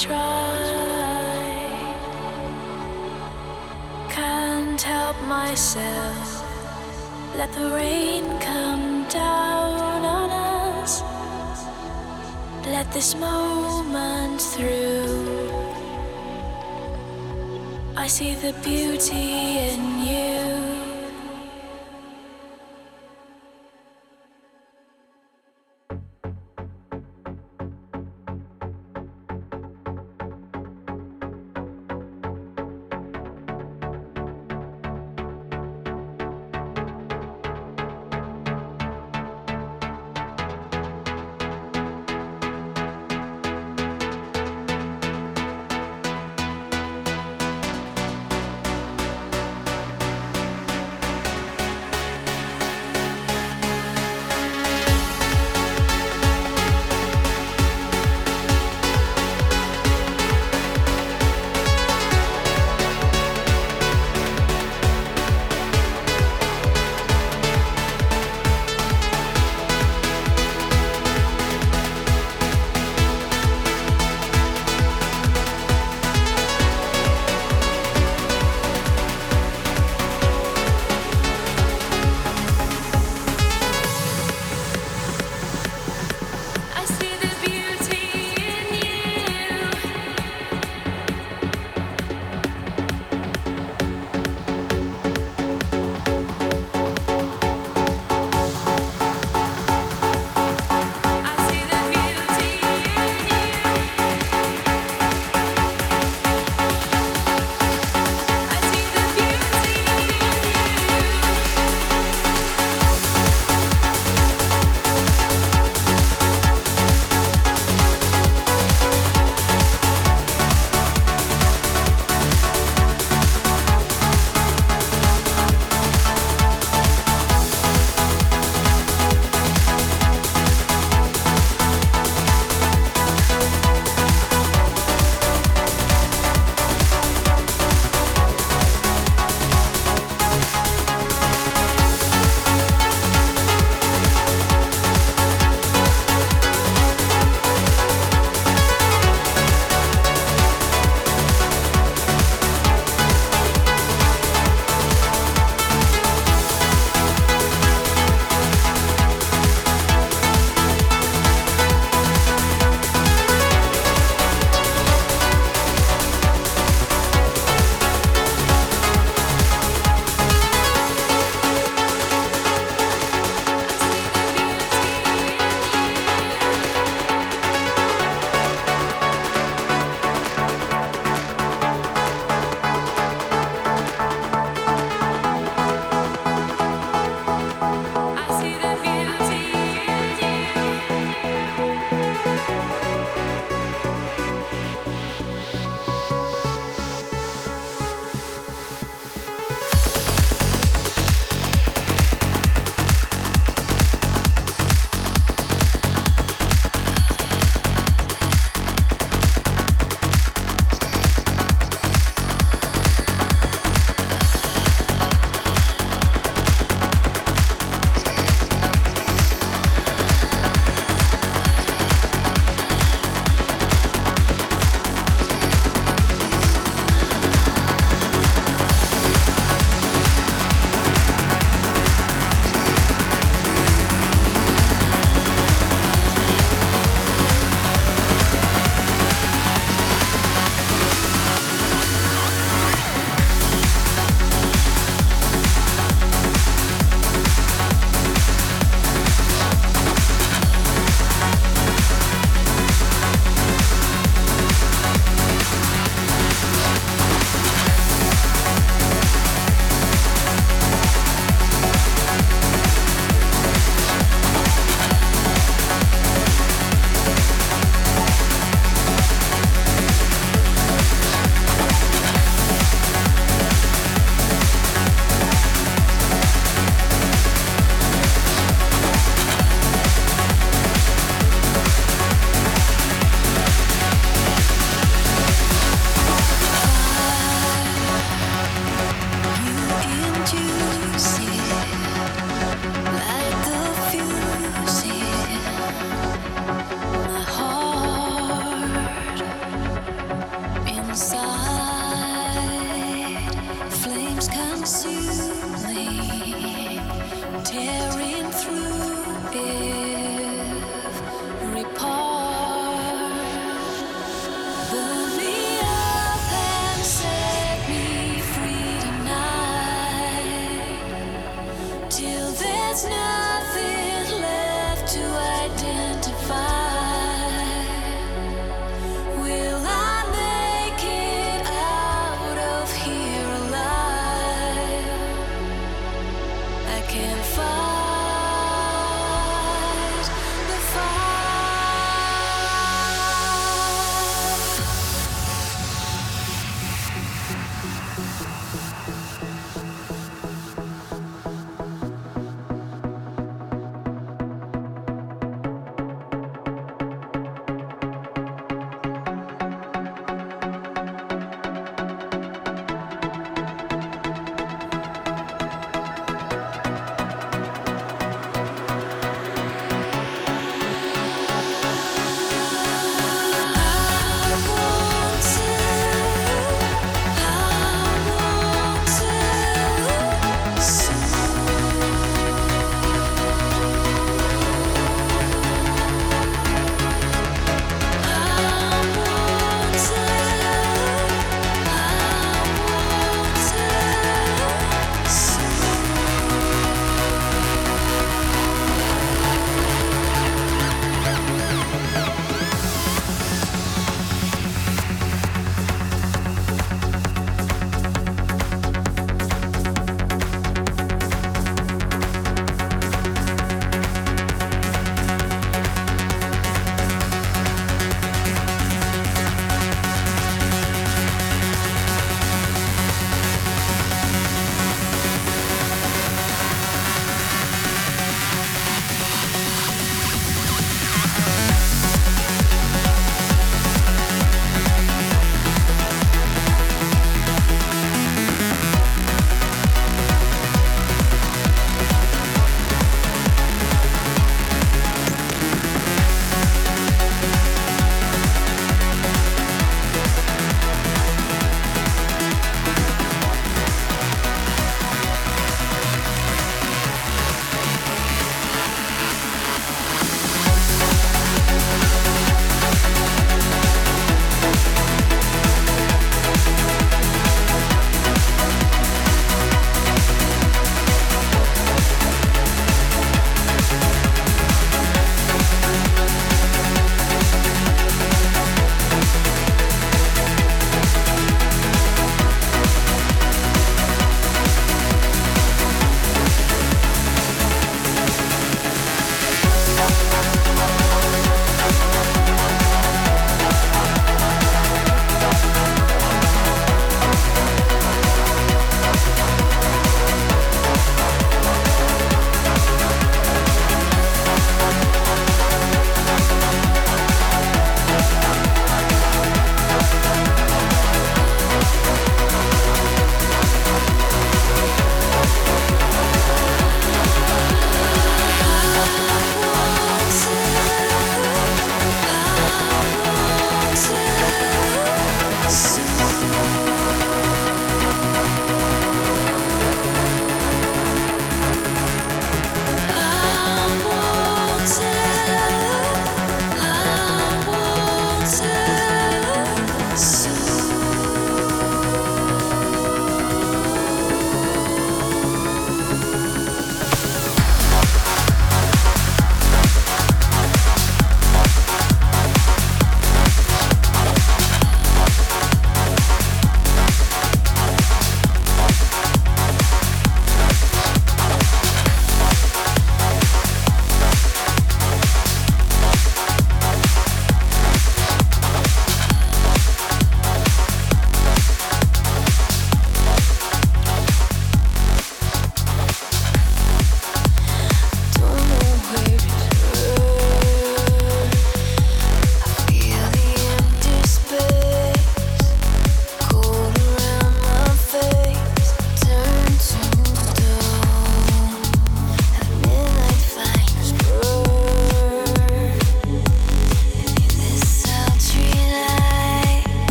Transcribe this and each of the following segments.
try. Can't help myself. Let the rain come down on us. Let this moment through. I see the beauty in you.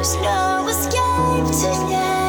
There's no escape today.